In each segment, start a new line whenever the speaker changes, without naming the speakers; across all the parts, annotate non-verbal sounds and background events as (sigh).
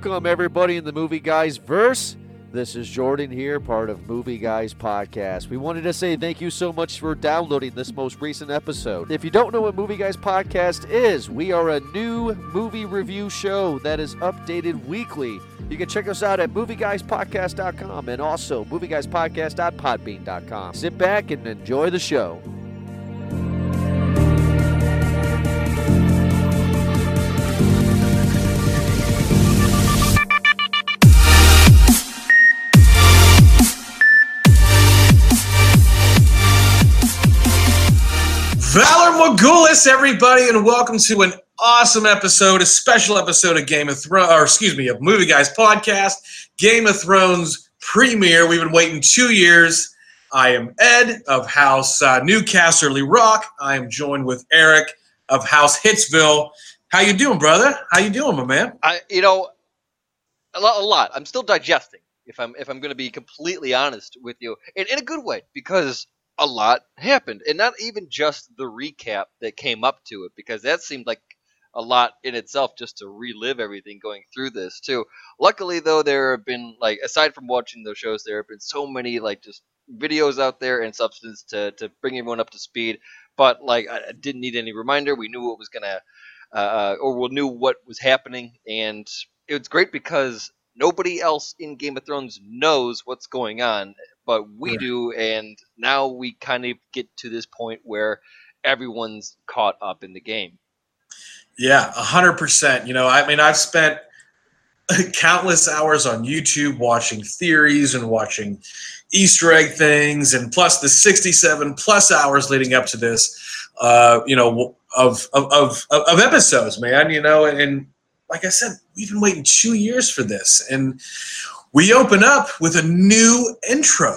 Welcome, everybody, in the Movie Guys verse. This is Jordan here, part of Movie Guys Podcast. We wanted to say thank you so much for downloading this most recent episode. If you don't know what Movie Guys Podcast is, we are a new movie review show that is updated weekly. You can check us out at movieguyspodcast.com and also movieguyspodcast.podbean.com. Sit back and enjoy the show.
Morghulis, everybody, and welcome to an awesome episode, a special episode of Game of Thrones, or excuse me, of Movie Guys podcast, Game of Thrones premiere. We've been waiting two years. I am Ed of House uh, Newcasterly Rock. I am joined with Eric of House Hitsville. How you doing, brother? How you doing, my man?
I, you know, a lot, a lot. I'm still digesting. If I'm, if I'm going to be completely honest with you, in, in a good way, because a lot happened, and not even just the recap that came up to it, because that seemed like a lot in itself just to relive everything going through this too. Luckily, though, there have been like aside from watching those shows, there have been so many like just videos out there and substance to to bring everyone up to speed. But like, I didn't need any reminder. We knew what was gonna, uh, or we knew what was happening, and it's great because nobody else in Game of Thrones knows what's going on but we right. do, and now we kind of get to this point where everyone's caught up in the game.
Yeah, hundred percent. You know, I mean, I've spent (laughs) countless hours on YouTube watching theories and watching Easter egg things, and plus the sixty-seven plus hours leading up to this. Uh, you know, of of of, of episodes, man. You know, and like I said, we've been waiting two years for this, and we open up with a new intro.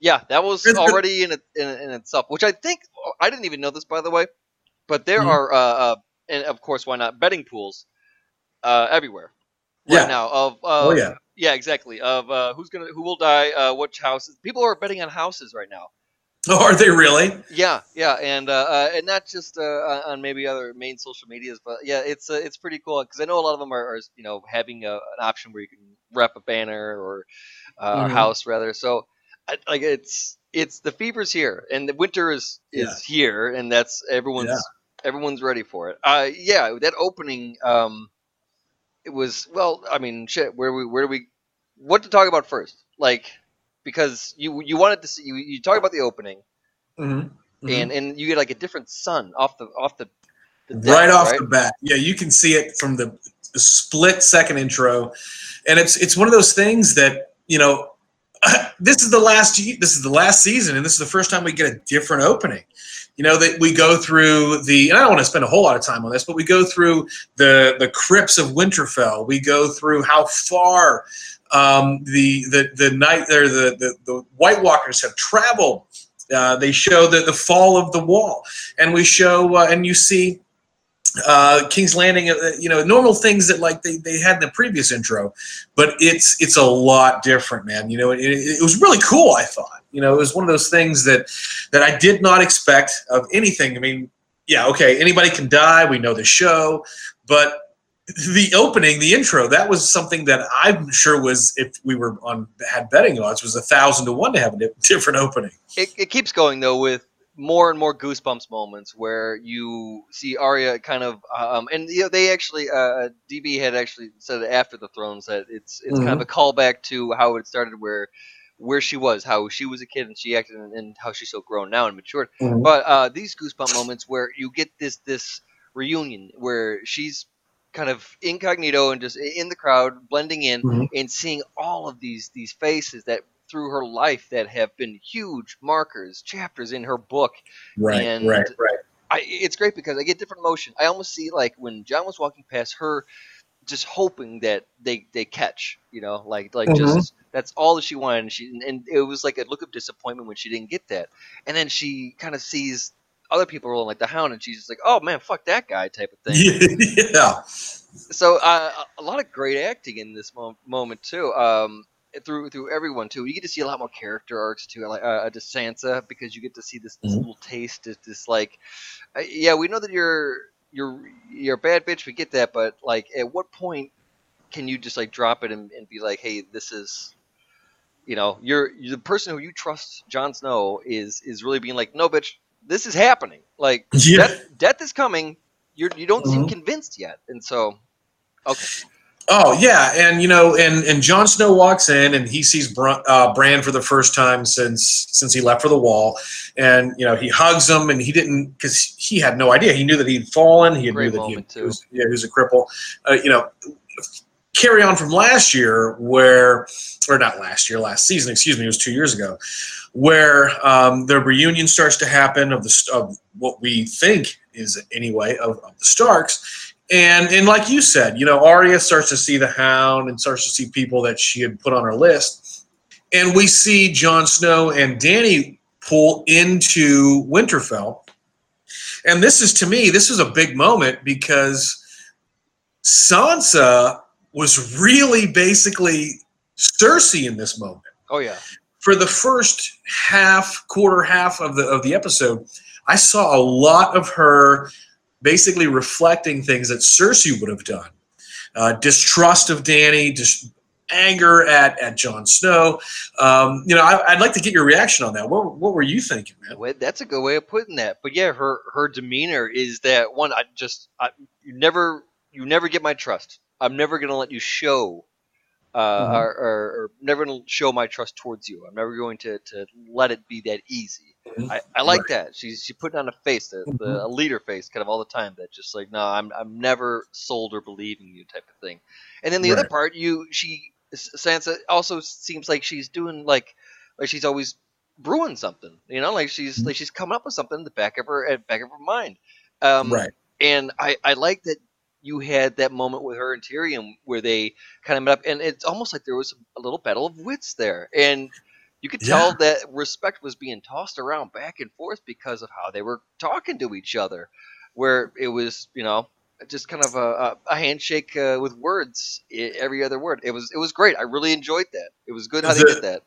Yeah, that was already in, it, in, in itself, which I think I didn't even know this by the way, but there mm-hmm. are, uh, uh, and of course, why not betting pools uh, everywhere right yeah. now of oh yeah yeah exactly of uh, who's gonna who will die, uh, which houses. People are betting on houses right now.
Oh, (laughs) are they really?
Yeah, yeah, and uh, uh, and not just uh, on maybe other main social medias, but yeah, it's uh, it's pretty cool because I know a lot of them are, are you know having a, an option where you can rep a banner or uh, mm-hmm. house rather. So like it's it's the fever's here and the winter is is yeah. here and that's everyone's yeah. everyone's ready for it. Uh, yeah, that opening um, it was well. I mean, shit. Where we where do we what to talk about first? Like because you you wanted to see you, you talk about the opening, mm-hmm. Mm-hmm. and and you get like a different sun off the off the,
the deck, right off right? the bat. Yeah, you can see it from the, the split second intro, and it's it's one of those things that you know. (clears throat) this is the last this is the last season, and this is the first time we get a different opening you know that we go through the and i don't want to spend a whole lot of time on this but we go through the the crypts of winterfell we go through how far um, the the the night there the, the the White Walkers have traveled. Uh, they show the the fall of the wall, and we show uh, and you see uh, King's Landing. Uh, you know, normal things that like they, they had in the previous intro, but it's it's a lot different, man. You know, it, it was really cool. I thought. You know, it was one of those things that that I did not expect of anything. I mean, yeah, okay, anybody can die. We know the show, but the opening, the intro, that was something that I'm sure was if we were on had betting odds was a thousand to one to have a different opening.
It, it keeps going though with more and more goosebumps moments where you see Arya kind of um, and you know, they actually uh, DB had actually said after the thrones that it's it's mm-hmm. kind of mm-hmm. a callback to how it started where where she was, how she was a kid and she acted, and, and how she's so grown now and matured. Mm-hmm. But uh, these goosebump moments where you get this this reunion where she's kind of incognito and just in the crowd, blending in mm-hmm. and seeing all of these these faces that through her life that have been huge markers, chapters in her book.
Right, and right, right.
I, it's great because I get different emotion. I almost see like when Jon was walking past her, just hoping that they they catch, you know, like like mm-hmm. just that's all that she wanted. And she and it was like a look of disappointment when she didn't get that. And then she kind of sees other people rolling like the Hound, and she's just like, "Oh man, fuck that guy," type of thing. (laughs)
yeah.
So uh, a lot of great acting in this mo- moment too. Um, through through everyone too. You get to see a lot more character arcs too, like uh, to Sansa because you get to see this, this mm-hmm. little taste. This, this like, uh, yeah, we know that you're you're you're a bad bitch. We get that, but like, at what point can you just like drop it and, and be like, hey, this is, you know, you're, you're the person who you trust, Jon Snow, is is really being like, no, bitch, this is happening. Like (laughs)
Yeah.
death, death is coming. You're you don't seem
Mhm.
convinced yet, and so okay,
Oh yeah, and you know, and and Jon Snow walks in and he sees Br- uh, Bran for the first time since since he left for the Wall, and you know he hugs him and he didn't because he had no idea. He knew that he'd fallen. He knew that he,
moment,
he
too.
was yeah he was a cripple. Uh, you know, carry on from last year where or not last year, last season. Excuse me, it was two years ago, where um, the reunion starts to happen of the of what we think is anyway of, of the Starks. And and like you said, you know, Arya starts to see the Hound and starts to see people that she had put on her list, and we see Jon Snow and Dany pull into Winterfell. And this is to me, this is a big moment because Sansa was really basically Cersei in this moment
oh yeah,
for the first half quarter half of the of the episode i saw a lot of her basically reflecting things that cersei would have done uh, distrust of dany just anger at at Jon Snow. Um, you know, I, would like to get your reaction on that. What, what were you thinking, man?
Well, that's a good way of putting that. But yeah, her her demeanor is that one. I just I, you never you never get my trust. I'm never gonna let you show, uh,
Mhm.
or, or, or never gonna show my trust towards you. I'm never going to, to let it be that easy. I, I like
Right.
that. She's she putting on a face, the, the
Mhm.
a leader face, kind of all the time. That just like no, I'm I'm never sold or believing you type of thing. And then the other part, you she Sansa also seems like she's doing like like she's always brewing something. You know, like she's like she's coming up with something in the back of her at back of her mind. Um,
right.
and I, I like that you had that moment with her and Tyrion where they kind of met up, and it's almost like there was a little battle of wits there, and you could tell
Yeah.
that respect was being tossed around back and forth because of how they were talking to each other, where it was you know just kind of a, a, handshake uh, with words every other word. It was it was great. I really enjoyed that. It was good how they
The-
did that.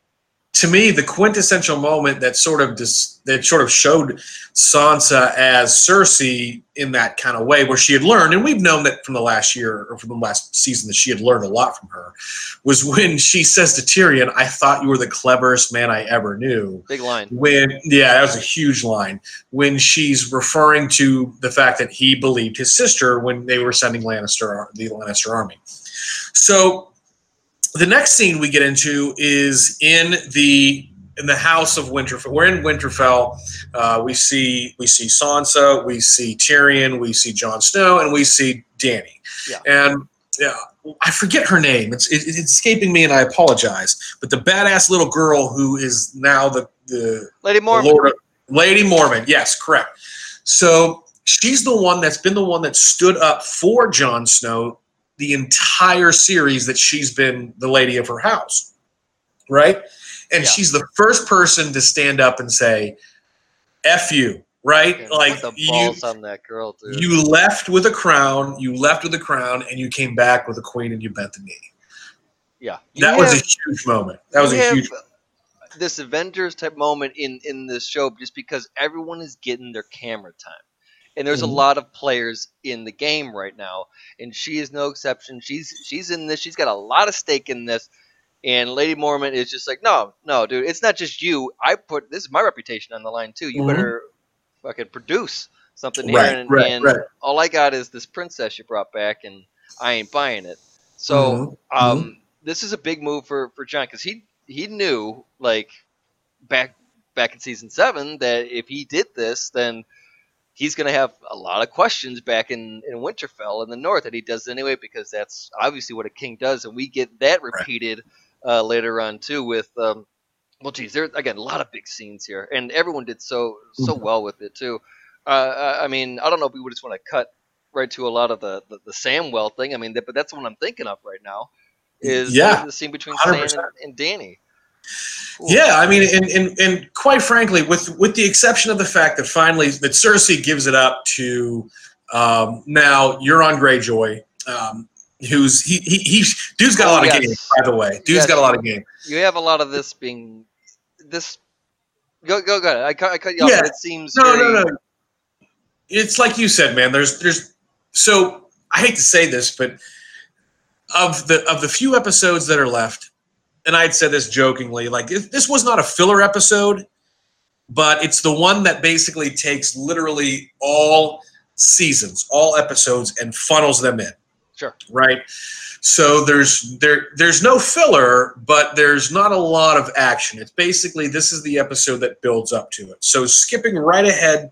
To me, the quintessential moment that sort of dis- that sort of showed Sansa as Cersei in that kind of way, where she had learned, and we've known that from the last year or from the last season that she had learned a lot from her, was when (laughs) she says to Tyrion, "I thought you were the cleverest man I ever knew."
Big line.
When yeah, that was a huge line. When she's referring to the fact that he believed his sister when they were sending Lannister the Lannister army. So the next scene we get into is in the in the house of Winterfell. We're in Winterfell. Uh, we see we see Sansa, we see Tyrion, we see Jon Snow, and we see Dany.
Yeah.
And yeah, I forget her name. It's it, it's escaping me, and I apologize. But the badass little girl who is now the the
Lady
the Lord Lady Mormont. Yes, correct. So she's the one that's been the one that stood up for Jon Snow the entire series that she's been the lady of her house, right? And
Yeah.
she's the first person to stand up and say, "F you," right? Like you,
on that girl, dude.
you left with a crown, you left with a crown, and you came back with a queen, and you bent the knee.
yeah.
That was a huge moment. That was a huge.
this Avengers type moment in in this show just because everyone is getting their camera time. And there's
Mhm.
a lot of players in the game right now, and she is no exception. She's she's in this. She's got a lot of stake in this. And Lady Mormont is just like, no, no, dude, it's not just you. I put this is my reputation on the line too. You
Mhm.
better fucking produce something here.
Right,
and,
right,
and
right.
all I got is this princess you brought back, and I ain't buying it. So
Mhm,
um, this is a big move for for Jon because he he knew like back back in season seven that if he did this, then he's going to have a lot of questions back in in Winterfell in the north, and he does anyway because that's obviously what a king does, and we get that repeated uh, later on too with. Um, well, geez, there again a lot of big scenes here, and everyone did so so
Mhm.
well with it too. Uh, I mean, I don't know if we would just want to cut right to a lot of the the, the Samwell thing. I mean, that, but that's what I'm thinking of right now. Is
Yeah,
the scene between Sam
100%.
and, and Dany.
Yeah, I mean, and, and and quite frankly, with with the exception of the fact that finally that Cersei gives it up to um, now Euron Greyjoy, um, who's he he he's dude's got a
Oh,
lot of
yes.
game. By the way, dude's
Yes.
got a lot of game.
you have a lot of this being this. Go go go! I cut, I cut you off.
Yeah.
but It seems
No,
very,
no, no. It's like you said, man. There's there's so I hate to say this, but of the of the few episodes that are left, and I'd said this jokingly, like this was not a filler episode, but it's the one that basically takes literally all seasons, all episodes, and funnels them in.
Sure.
Right. So there's there there's no filler, but there's not a lot of action. It's basically this is the episode that builds up to it. So skipping right ahead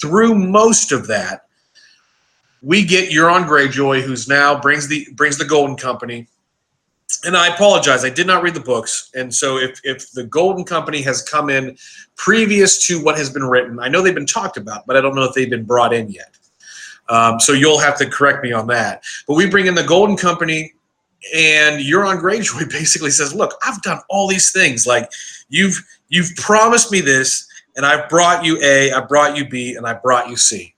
through most of that, we get Euron Greyjoy, who's now brings the brings the Golden Company. And I apologize, I did not read the books, and so if if the Golden Company has come in previous to what has been written, I know they've been talked about, but I don't know if they've been brought in yet. Um, so you'll have to correct me on that. But we bring in the Golden Company, and Euron Greyjoy (laughs) basically says, "Look, I've done all these things. Like you've you've promised me this, and I've brought you A, I brought you B, and I brought you C.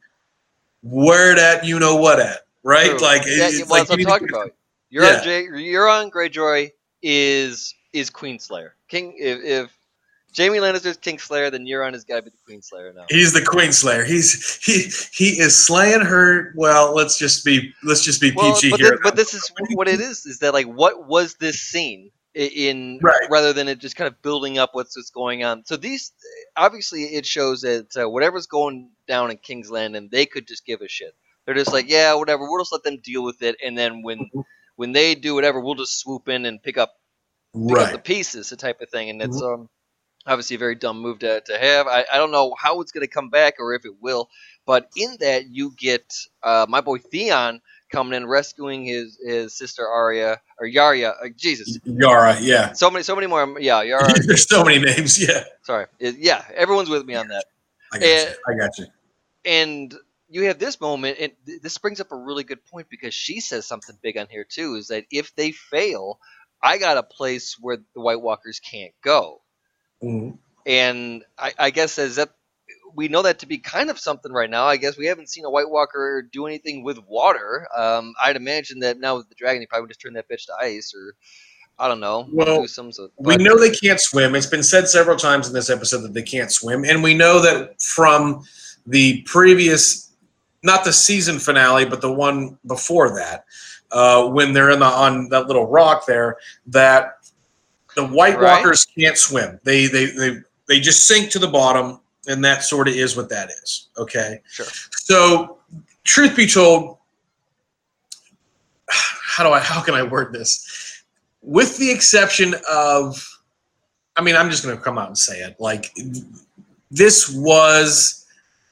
Where that you know what at, right?
True.
Like,
yeah,
it's
well,
like
I'm talking
to-
about. Euron,
Yeah.
J- Euron Greyjoy is is Queenslayer. King. If, if Jaime Lannister's Kingslayer, then Euron has got to be the Queenslayer now.
He's the Queen Slayer. He's he he is slaying her. Well, let's just be let's just be
Well,
PG
but,
here.
thi- but this is what it is: is that like what was this scene in
Right.
rather than it just kind of building up what's what's going on. So these obviously it shows that uh, whatever's going down in King's Landing, they could just give a shit. They're just like, yeah, whatever. We'll just let them deal with it, and then when
Mm-hmm.
When they do whatever, we'll just swoop in and pick up pick up the pieces, the type of thing. And it's um obviously a very dumb move to, to have. I, I don't know how it's going to come back or if it will, but in that you get uh, my boy Theon coming in rescuing his his sister Arya or Yarya. Uh, Jesus,
Yara, yeah.
so many so many more. Yeah, (laughs) Yara.
There's so many names. Yeah,
sorry, It- yeah, everyone's with me on that.
I got
Eh,
you. I got you.
and you have this moment and th- this brings up a really good point because she says something big on here too is that if they fail i got a place where the white walkers can't go
Mhm.
and i, I guess as that we know that to be kind of something right now i guess we haven't seen a white walker do anything with water um, i'd imagine that now with the dragon he probably would just turn that bitch to ice or i don't know
Well,
do some
We know they can't swim. It's been said several times in this episode that they can't swim, and we know that from the previous, not the season finale, but the one before that, uh, when they're in the on that little rock there, that the White
Right.
Walkers can't swim. They they they they just sink to the bottom, and that sort of is what that is. Okay.
Sure.
So, truth be told, (sighs) how do I how can I word this? With the exception of, I mean, I'm just going to come out and say it. Like, this was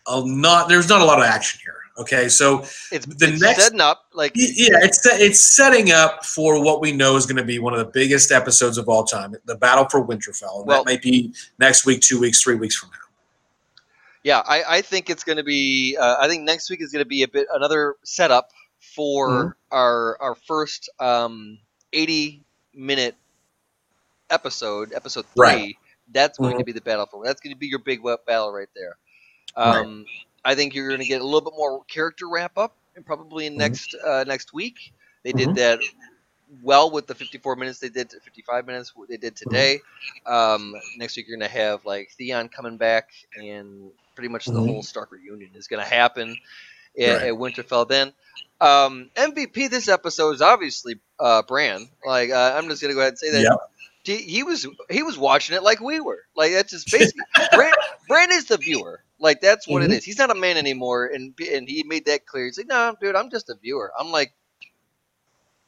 a not. There's not a lot of action here. Okay, so
it's,
the
it's
next-
setting up like
yeah, it's it's setting up for what we know is going to be one of the biggest episodes of all time, the battle for Winterfell. And
Well-
that might be next week, two weeks, three weeks from now.
Yeah, I, I think it's going to be. Uh, I think next week is going to be a bit another setup for
Mm-hmm.
our our first um, eighty minute episode, episode three.
Right.
That's going
Mhm.
to be the battle for. That's going to be your big battle right there. Um, I think you're going to get a little bit more character wrap up, and probably in
Mhm.
next uh, next week. They
Mhm.
did that well with the 54 minutes they did, 55 minutes what they did
Mm-hmm.
today. Um, next week you're going to have like Theon coming back, and pretty much the
Mhm.
whole Stark reunion is going to happen at,
Right.
at Winterfell. Then um, MVP this episode is obviously uh, Bran. Like uh, I'm just going to go ahead and say that.
Yep.
He, he was he was watching it like we were. Like that's just basically Bran, Bran is the viewer. Like that's what it
Mhm.
is. He's not a man anymore, and and he made that clear. He's like, no, dude, I'm just a viewer. I'm like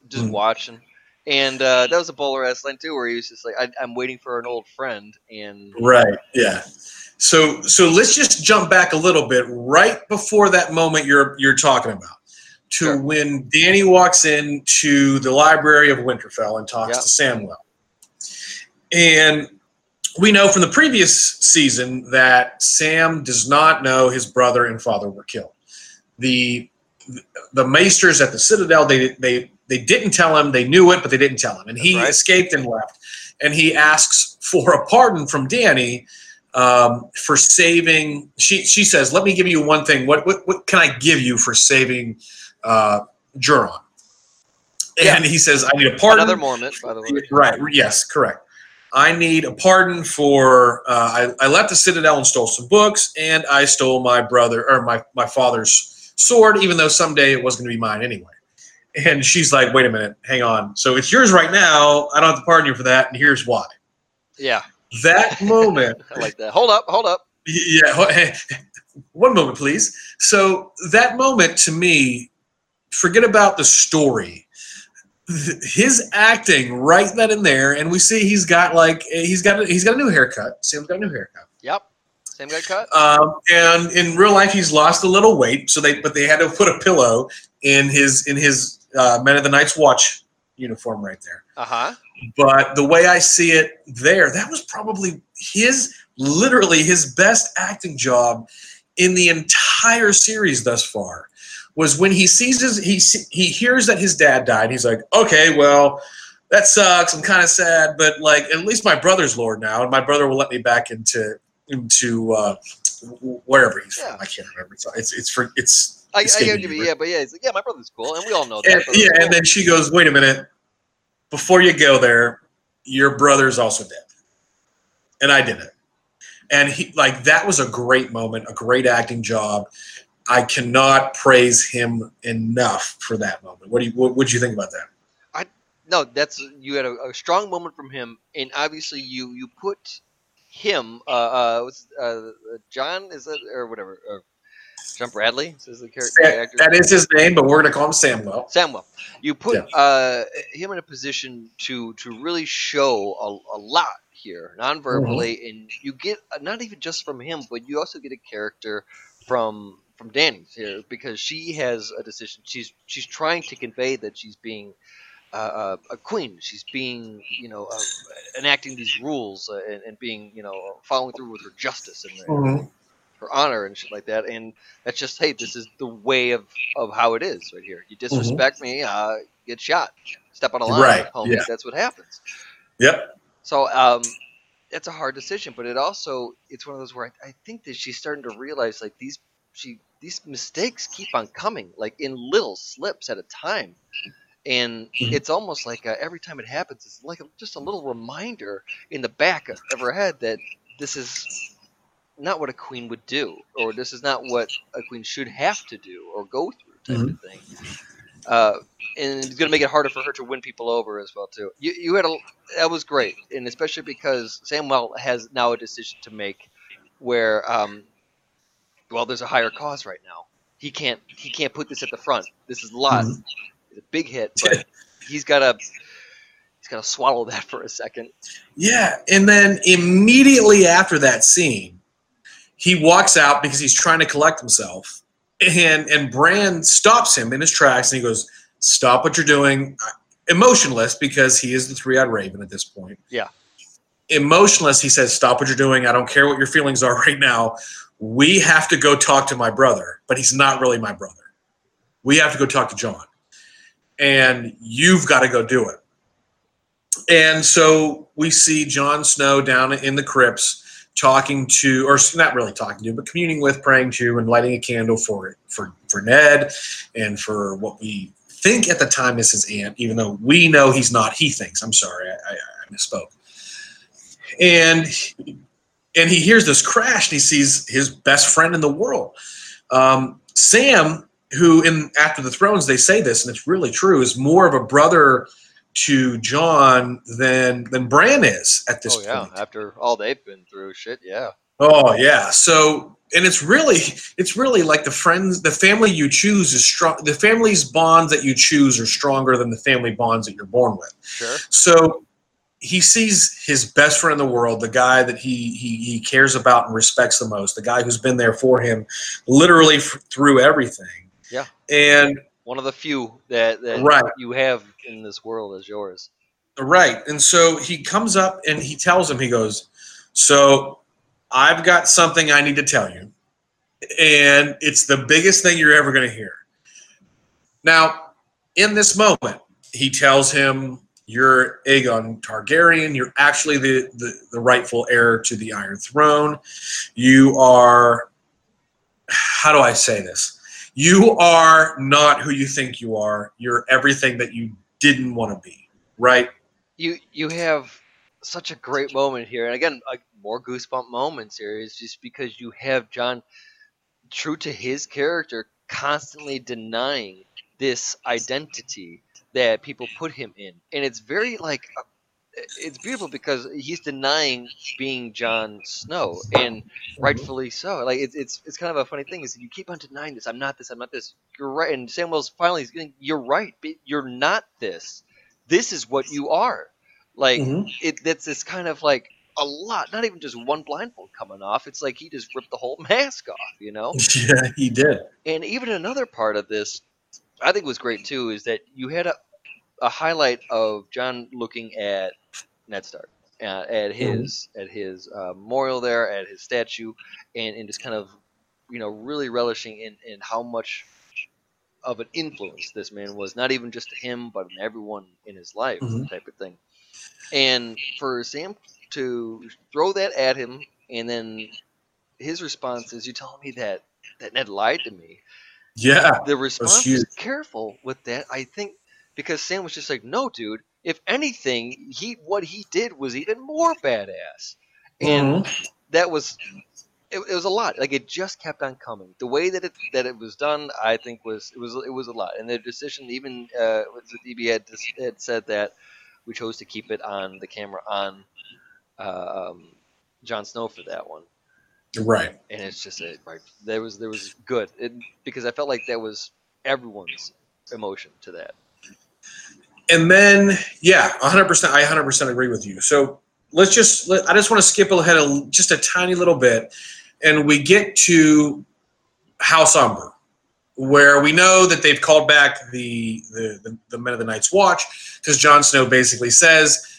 just
Mhm.
watching. And uh, that was a bowler ass line too, where he was just like, I, "I'm waiting for an old friend," and
Right. Yeah. So so let's just jump back a little bit right before that moment you're you're talking about to
Sure.
when Dany walks into the library of Winterfell and talks
Yeah.
to Samuel. And we know from the previous season that Sam does not know his brother and father were killed. The the maesters at the Citadel they they they didn't tell him. They knew it, but they didn't tell him, and he
right.
escaped and left. And he asks for a pardon from Dany um, for saving. She she says, "Let me give you one thing. What what, what can I give you for saving uh, Jorah?"
Yeah.
And he says, "I need a pardon."
another Mormont, by the way.
Right. Yes. Correct. I need a pardon for uh, I, I left the Citadel and stole some books, and I stole my brother or my my father's sword, even though someday it was going to be mine anyway. And she's like, "Wait a minute, hang on. So it's yours right now. I don't have to pardon you for that, and here's why."
Yeah.
That (laughs) moment.
I like that. Hold up, hold up.
Yeah. One moment, please. So that moment to me, forget about the story. His acting right then and there, and we see he's got like he's got a, he's got a new haircut. Sam's got a new haircut.
Yep. Same guy cut.
Um, and in real life, he's lost a little weight. So they, but they had to put a pillow in his in his uh, Men of the Night's Watch uniform right there.
Uh huh.
But the way I see it there, that was probably his literally his best acting job in the entire series thus far. Was when he sees his he he hears that his dad died. He's like, okay, well, that sucks. I'm kind of sad, but like at least my brother's Lord now, and my brother will let me back into into uh, wherever he's yeah. from. I can't remember. It's it's, it's for it's.
I, I get you, yeah, but yeah, he's like, yeah, my brother's cool, and we all know that.
And, yeah, cool. and then she goes, "Wait a minute, before you go there, your brother's also dead," and I did it. And he like that was a great moment, a great acting job. I cannot praise him enough for that moment. What do you what would you think about that?
I no, that's you had a, a strong moment from him, and obviously you you put him, uh, uh, uh, John is that or whatever, or John Bradley is the character.
That is his name, but we're gonna call him Samwell.
Samwell. You put yeah. uh, him in a position to to really show a, a lot here, non-verbally, mm-hmm. and you get uh, not even just from him, but you also get a character from from Dany here because she has a decision. She's she's trying to convey that she's being uh, uh, a queen. She's being, you know, uh, enacting these rules uh, and, and, being, you know, following through with her justice and mm-hmm. her honor and shit like that. And that's just, hey, this is the way of, of how it is right here. You mm-hmm. disrespect mm-hmm. me, uh, get shot. Step on a line, right. homie. Yeah. That's what happens.
Yep.
So um, it's a hard decision, but it also it's one of those where I, I think that she's starting to realize like these she these mistakes keep on coming, like in little slips at a time and mm-hmm. it's almost like uh, every time it happens, it's like a, just a little reminder in the back of her head that this is not what a queen would do, or this is not what a queen should have to do or go through, type mm-hmm. of thing. Uh, and it's going to make it harder for her to win people over as well too. You, you had a that was great, and especially because Samwell has now a decision to make, where um, well, there's a higher cause right now. He can't he can't put this at the front. This is a lot. Mm-hmm a big hit, but he's got to he's got to swallow that (laughs) for a second.
Yeah, and then immediately after that scene, he walks out because he's trying to collect himself, and and Bran stops him in his tracks, and he goes, "Stop what you're doing." Emotionless because he is the three-eyed raven at this point.
Yeah.
Emotionless, he says, "Stop what you're doing. I don't care what your feelings are (laughs) right now. We have to go talk to my brother, but he's not really my brother. We have to go talk to Jon. and you've got to go do it. And so we see Jon Snow down in the crypts talking to, or not really talking to, but communing with, praying to, and lighting a candle for for for Ned and for what we think at the time is his aunt, even though we know he's not. He thinks. I'm sorry, I, I, I misspoke. And and he hears this crash, and he sees his best friend in the world. Um, Sam who in After the Thrones they say this, and it's really true, is more of a brother to Jon than than Bran is at this
oh, yeah.
point.
After all they've been through, shit, yeah.
Oh yeah. So and it's really it's really like the friends the family you choose is strong the family's bonds that you choose are stronger than the family bonds that you're born with.
Sure.
So he sees his best friend in the world, the guy that he he, he cares about and respects the most, the guy who's been there for him literally f- through everything
yeah.
And
one of the few that, that
right.
you have in this world is yours.
Right. And so he comes up and he tells him, he goes, So I've got something I need to tell you. And it's the biggest thing you're ever going to hear. Now, in this moment, he tells him, You're Aegon Targaryen. You're actually the, the, the rightful heir to the Iron Throne. You are, how do I say this? you are not who you think you are. You're everything that you didn't want to be, right?
You you have such a great moment here, and again, more goosebump moments here is just because you have Jon, true to his character, constantly denying this identity that people put him in, and it's very like uh, it's beautiful because he's denying being Jon Snow, and rightfully so. Like it's it's it's kind of a funny thing is you keep on denying this. I'm not this. I'm not this. You're right. And Samwell's finally is getting, you're right. You're not this. This is what you are. Like mm-hmm. it. That's this kind of like a lot. Not even just one blindfold coming off. It's like he just ripped the whole (laughs) mask off. You know. (laughs)
Yeah, he did.
And even another part of this, I think was great too, is that you had a a highlight of Jon looking at Ned Stark uh, at mm-hmm. his mm-hmm. at his uh, memorial there, at his statue, and, and just kind of you know really relishing in, in how much of an influence this man was, not even just to him, but in everyone in his life, mm-hmm. type of thing. And for Sam to throw that at him, and then his response is, "You telling me that that Ned lied to me?"
Yeah,
the response was careful with that. I think because Sam was just like, "No, dude, if anything, he what he did was even more badass, and mm-hmm. that was it, it, was a lot. Like it just kept on coming. The way that it that it was done, I think was it was it was a lot. And the decision, even uh, the DB had, had said that we chose to keep it on the camera on um, Jon Snow for that one.
Right.
And it's just it, right. There was there was good it, because I felt like that was everyone's emotion to that
and then yeah 100% i 100% agree with you so let's just let, i just want to skip ahead a, just a tiny little bit and we get to house umber where we know that they've called back the the, the, the men of the night's watch because Jon Snow basically says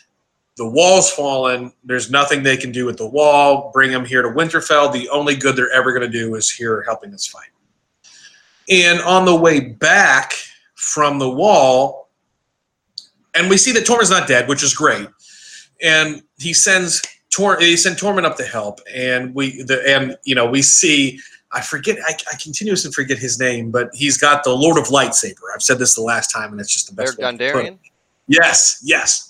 the wall's fallen there's nothing they can do with the wall bring them here to winterfell the only good they're ever going to do is here helping us fight and on the way back from the wall and we see that Tormund's not dead, which is great. And he sends Tor he sent Tormund up to help, and we the and you know we see I forget I, I continuously forget his name, but he's got the Lord of Lightsaber. I've said this the last time, and it's just the best. Yes, yes.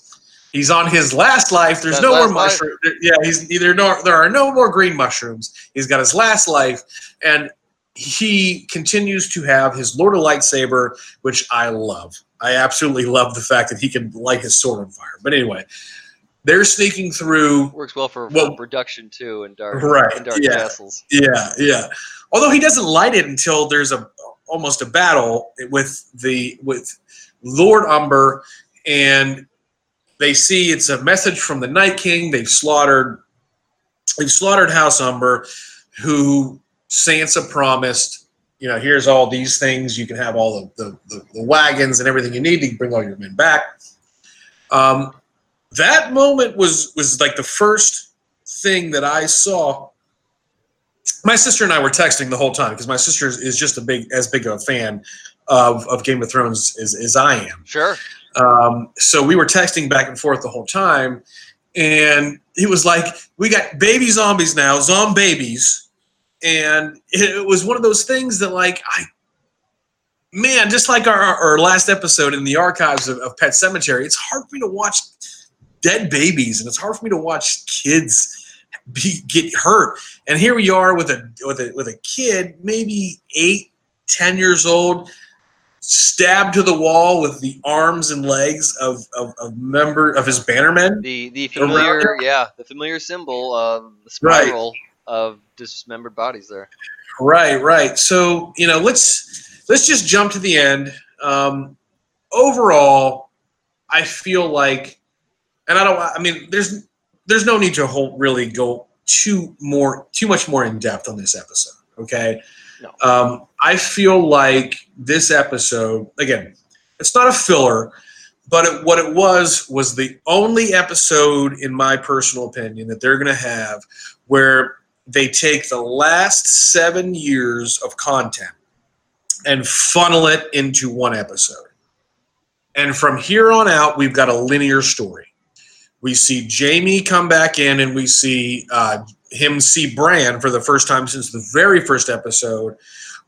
He's on his last life. There's no more mushrooms. Yeah, he's either no. There are no more green mushrooms. He's got his last life, and he continues to have his Lord of Lightsaber, which I love. I absolutely love the fact that he can light his sword on fire. But anyway, they're sneaking through.
Works well for, well, production too, and dark,
right?
In dark
yeah,
castles.
Yeah, yeah. Although he doesn't light it until there's a almost a battle with the with Lord Umber, and they see it's a message from the Night King. They've slaughtered, they've slaughtered House Umber, who Sansa promised you know, here's all these things. You can have all the, the, the, the wagons and everything you need to bring all your men back. Um, that moment was was like the first thing that I saw. My sister and I were texting the whole time because my sister is just a big as big of a fan of, of Game of Thrones as, as I am.
Sure.
Um, so we were texting back and forth the whole time, and it was like we got baby zombies now, zombie babies and it was one of those things that like I man, just like our, our last episode in the archives of, of Pet Sematary, it's hard for me to watch dead babies and it's hard for me to watch kids be get hurt. And here we are with a with a with a kid, maybe eight, ten years old, stabbed to the wall with the arms and legs of of, of member of his bannermen.
The the familiar yeah, the familiar symbol of the spiral. Right of dismembered bodies there.
Right, right. So you know, let's let's just jump to the end. Um, overall, I feel like, and I don't. I mean, there's there's no need to hold, really go too more too much more in depth on this episode. Okay. No. Um, I feel like this episode again, it's not a filler, but it, what it was was the only episode, in my personal opinion, that they're going to have where they take the last seven years of content and funnel it into one episode. And from here on out, we've got a linear story. We see Jaime come back in, and we see uh, him see Bran for the first time since the very first episode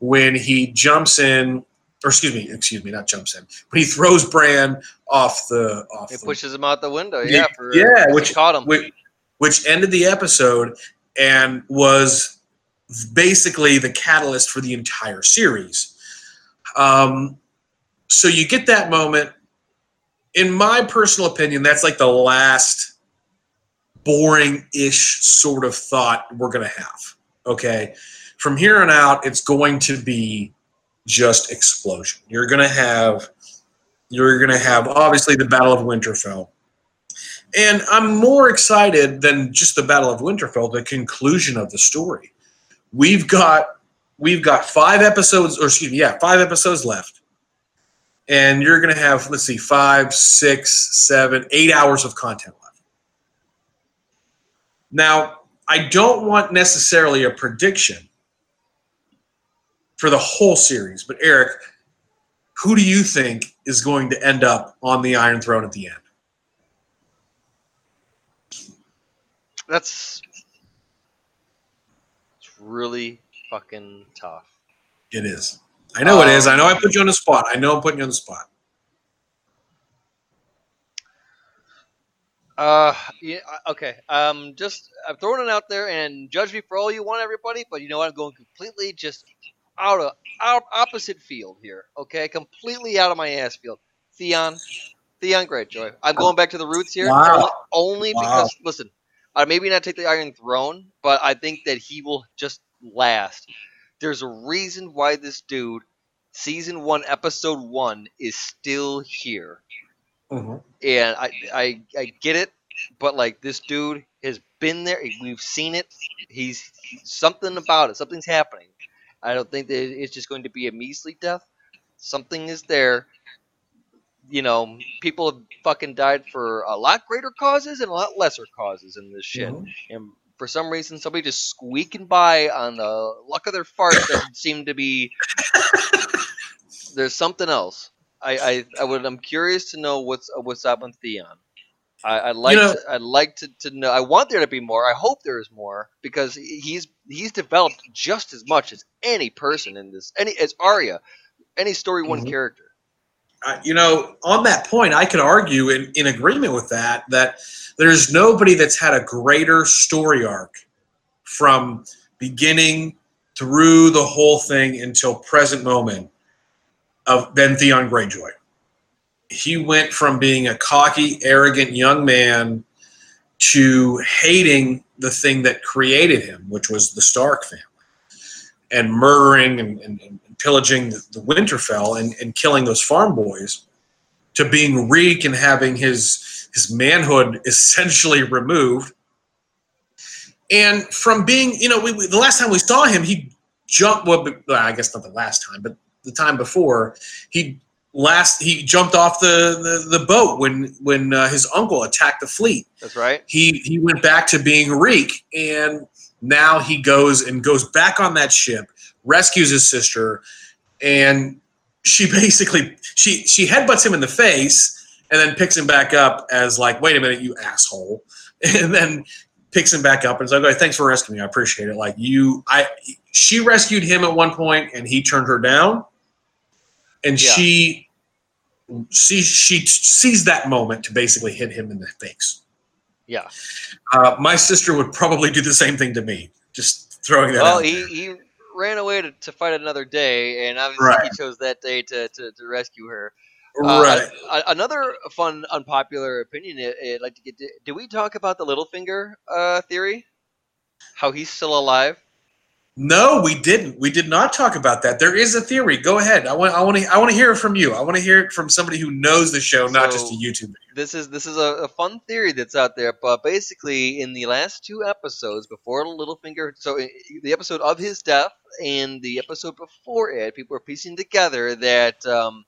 when he jumps in, or excuse me, excuse me, not jumps in, but he throws Bran off the off.
He
the,
pushes him out the window. Yeah, for,
yeah, which caught him. Which, which ended the episode, and was basically the catalyst for the entire series. Um, so you get that moment. In my personal opinion, that's like the last boring-ish sort of thought we're gonna have. Okay, from here on out, it's going to be just explosion. You're gonna have you're gonna have obviously the Battle of Winterfell. And I'm more excited than just the Battle of Winterfell, the conclusion of the story. We've got we've got five episodes, or excuse me, yeah, five episodes left. And you're gonna have, let's see, five, six, seven, eight hours of content left. Now, I don't want necessarily a prediction for the whole series, but Eric, who do you think is going to end up on the Iron Throne at the end?
That's it's really fucking tough.
It is. I know um, it is. I know I put you on the spot. I know I'm putting you on the spot.
Uh, yeah, okay. Um, just I'm throwing it out there, and judge me for all you want, everybody. But you know what? I'm going completely just out of out opposite field here. Okay, completely out of my ass field. Theon, Theon Greyjoy. I'm going back to the roots here,
wow.
only, only wow. because listen, I maybe not take the Iron Throne, but I think that he will just last. There's a reason why this dude, season one, episode one, is still here. Mm-hmm. And I, I, I get it, but like this dude has been there. We've seen it. He's something about it. Something's happening. I don't think that it's just going to be a measly death. Something is there you know, people have fucking died for a lot greater causes and a lot lesser causes in this shit. Mm-hmm. And for some reason, somebody just squeaking by on the luck of their fart doesn't (laughs) seem to be. There's something else. I, I, I would. I'm curious to know what's what's up with Theon. I, would like you know, to, I'd like to, to know. I want there to be more. I hope there is more because he's he's developed just as much as any person in this. Any as Arya, any story one mm-hmm. character
you know, on that point, I could argue in, in agreement with that that there's nobody that's had a greater story arc from beginning through the whole thing until present moment of than Theon Greyjoy. He went from being a cocky, arrogant young man to hating the thing that created him, which was the Stark family, and murdering and, and, and pillaging the, Winterfell and, and killing those farm boys to being Reek and having his his manhood (laughs) essentially removed. And from being, you know, we, we, the last time we saw him, he jumped. Well, I guess not the last time, but the time before, he last he jumped off the the, the boat when when uh, his uncle attacked the fleet.
That's right.
He he went back to being Reek, and now he goes and goes back on that ship rescues his sister, and she (laughs) basically she she headbutts him in the face and then picks him back up as like, wait a minute, you asshole, (laughs) and then picks him back up and says, okay, thanks for rescuing me, I appreciate it. Like you, I she rescued him at one point and he turned her down, and yeah. she she she sees that moment to basically hit him in the face.
Yeah.
Uh, my sister would probably do the same thing to me. Just throwing that.
Well,
out
he,
there.
he ran away to, to fight another day, and obviously right. he chose that day to, to, to rescue her.
Uh, right.
Uh, another fun, unpopular opinion I'd like to get. To, did we talk about the Littlefinger uh, theory? How he's still alive?
No, we didn't. We did not talk about that. There is a theory. Go ahead. I want. I want to. I want to hear it from you. I want to hear it from somebody who knows the show, so not just a YouTube. Video.
This is this is a, a, fun theory that's out there. But basically, in the last two episodes before Littlefinger, so the episode of his death and the episode before it, people are piecing together that um,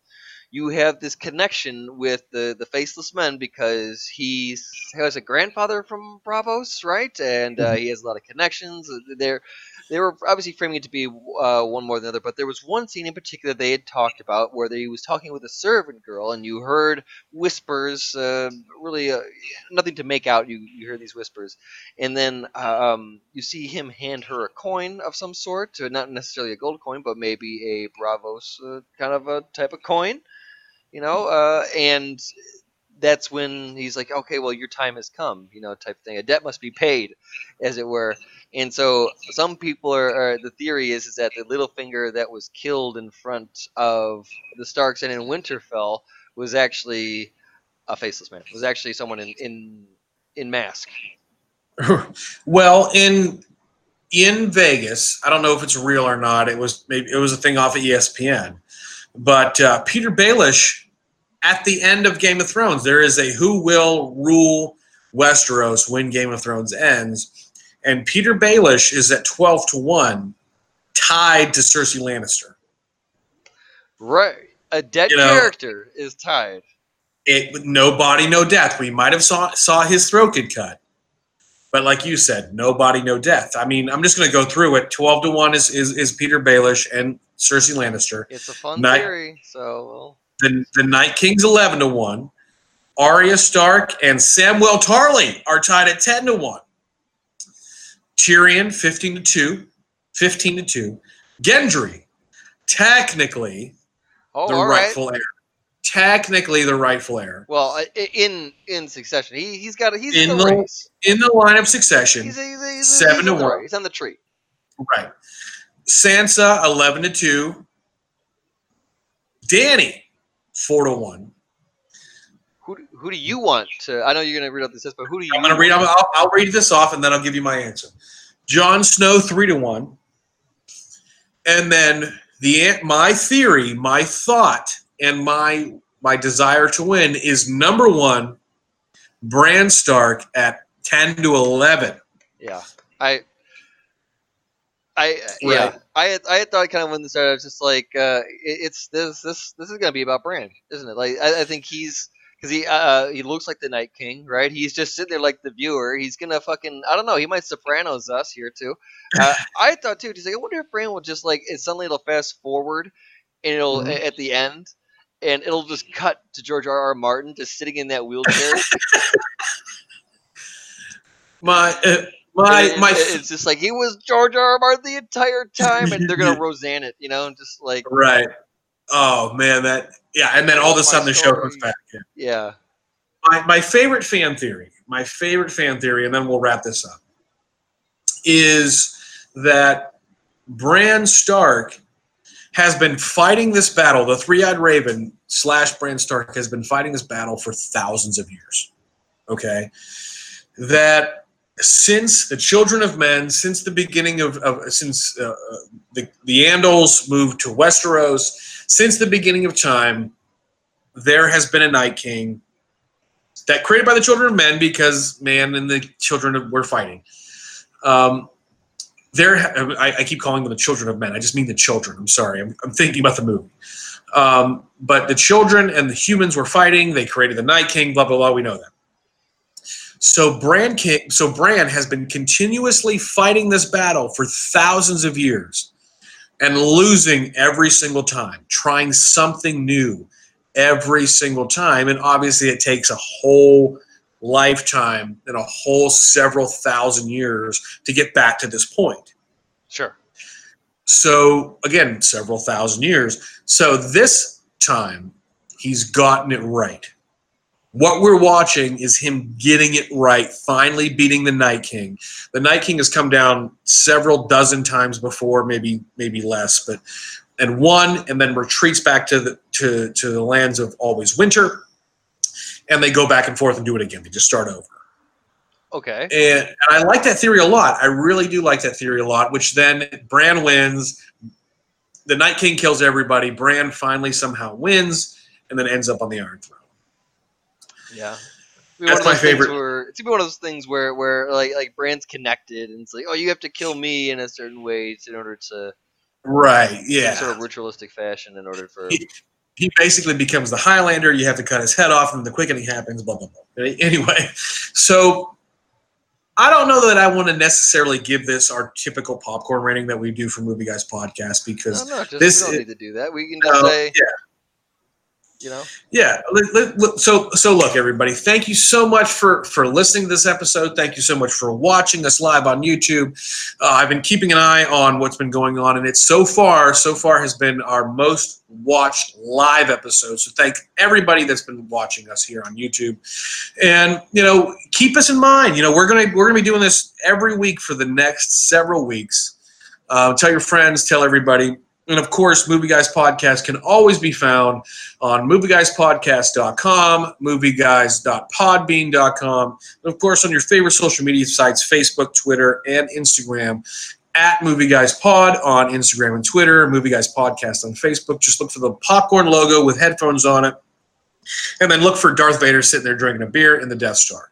you have this connection with the the faceless men because he has a grandfather from Braavos, right? And uh, mm-hmm. he has a lot of connections. There they were obviously framing it to be uh, one more than the other, but there was one scene in particular they had talked about where he was talking with a servant girl, and you heard whispers, uh, really uh, nothing to make out. You you hear these whispers, and then um, you see him hand her a coin of some sort, uh, not necessarily a gold coin, but maybe a Braavos uh, kind of a type of coin, you know, uh, and that's when he's like, okay, well, your time has come, you know, type thing. A debt must be paid, as it were. And so some people are, are the theory is is that the Littlefinger that was killed in front of the Starks and in Winterfell was actually a faceless man. Was actually someone in in in mask. (laughs)
well, in in Vegas, I don't know if it's real or not. It was maybe it was a thing off of ESPN, but uh, Petyr Baelish at the end of Game of Thrones, there is a who will rule Westeros when Game of Thrones ends, and Petyr Baelish is at twelve to one, tied to Cersei Lannister.
Right, a dead you know, character is tied.
It no body, no death. We might have saw saw his throat get cut, but like you said, no body, no death. I mean, I'm just going to go through it. Twelve to one is is, is Petyr Baelish and Cersei Lannister.
It's a fun Night, theory, so.
The, the Night King's 11 to 1. Arya Stark and Samwell Tarly are tied at 10 to 1. Tyrion 15 to 2. 15 to 2. Gendry, technically oh, the rightful right. heir. Technically the rightful heir.
Well, uh, in in succession, he he's got a, he's
in,
in the,
race. in the line of succession.
He's, a, he's, a, he's seven to one. He's on the tree.
Right. Sansa eleven to two. Dany four to one.
Who, who do you want to? I know you're going to read out this list, but who do you?
I'm going to read. I'll, I'll read this off, and then I'll give you my answer. Jon Snow three to one, and then the my theory, my thought, and my my desire to win is number one, Bran Stark at ten to eleven.
Yeah, I I right. yeah, I had, I had thought kind of when this started, I was just like, uh, it, it's this this this is gonna be about Bran, isn't it? Like I, I think he's because he uh, uh, he looks like the Night King, right? He's just sitting there like the viewer. He's gonna fucking I don't know. He might Sopranos us here too. Uh, (laughs) I thought too. He's like, I wonder if Bran will just like it suddenly it'll fast forward and it'll mm-hmm. at the end and it'll just cut to George R. R. Martin just sitting in that wheelchair. (laughs)
My uh, my my
it's just like he was George R. R. Martin the entire time, and they're gonna (laughs) Roseanne it, you know, and just like
right. Oh man, that yeah, and then all of a sudden the show comes back.
Yeah. yeah.
My my favorite fan theory, my favorite fan theory, and then we'll wrap this up, is that Bran Stark has been fighting this battle. The three-eyed raven slash Bran Stark has been fighting this battle for thousands of years. Okay, that since the children of men, since the beginning of, of since uh, the, the Andals moved to Westeros, since the beginning of time, there has been a Night King that created by the children of men because man and the children were fighting. Um, there, I, I, keep calling them the children of men. I just mean the children. I'm sorry. I'm, I'm thinking about the movie. Um, but the children and the humans were fighting. They created the Night King. Blah blah blah. We know that. So Bran, so Bran has been continuously fighting this battle for thousands of years and losing every single time, trying something new every single time. And obviously, it takes a whole lifetime and a whole several thousand years to get back to this point.
Sure.
So, again, several thousand years. So, this time, he's gotten it right what we're watching is him getting it right, finally beating the Night King. The Night King has come down several dozen times before, maybe maybe less, but and won, and then retreats back to the to to the lands of always winter, and they go back and forth and do it again. They just start over.
Okay.
And, and I like that theory a lot. I really do like that theory a lot. Which then Bran wins. The Night King kills everybody. Bran finally somehow wins, and then ends up on the Iron Throne.
Yeah.
That's my favorite.
Where, it's one of those things where, where like like Bran's connected, and it's like, oh, you have to kill me in a certain way in order to,
right? Yeah,
sort of ritualistic fashion in order for.
He, he basically becomes the Highlander. You have to cut his head off, and the quickening happens. Blah blah blah. (laughs) Anyway, so I don't know that I want to necessarily give this our typical popcorn rating that we do for Movie Guys podcast because
no, no, just,
this
we don't need to do that. We can just uh, say
yeah
you know.
Yeah. So so look, everybody. Thank you so much for for listening to this episode. Thank you so much for watching us live on YouTube. Uh, I've been keeping an eye on what's been going on, and it so far so far has been our most watched live episode. So thank everybody that's been watching us here on YouTube, and you know keep us in mind. You know we're gonna we're gonna be doing this every week for the next several weeks. Uh, tell your friends, tell everybody. And of course, Movie Guys Podcast can always be found on movieguyspodcast.com, movieguys.podbean.com, and of course on your favorite social media sites Facebook, Twitter, and Instagram at Movie Guys Pod on Instagram and Twitter, Movie Guys Podcast on Facebook. Just look for the popcorn logo with headphones on it. And then look for Darth Vader sitting there drinking a beer in the Death Star.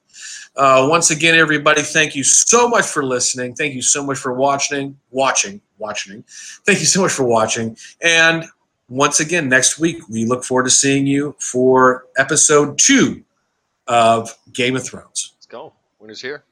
Uh, once again, everybody, thank you so much for listening. Thank you so much for watching, watching, watching. Thank you so much for watching. And once again, next week, we look forward to seeing you for episode two of Game of Thrones.
Let's go. Winter's here.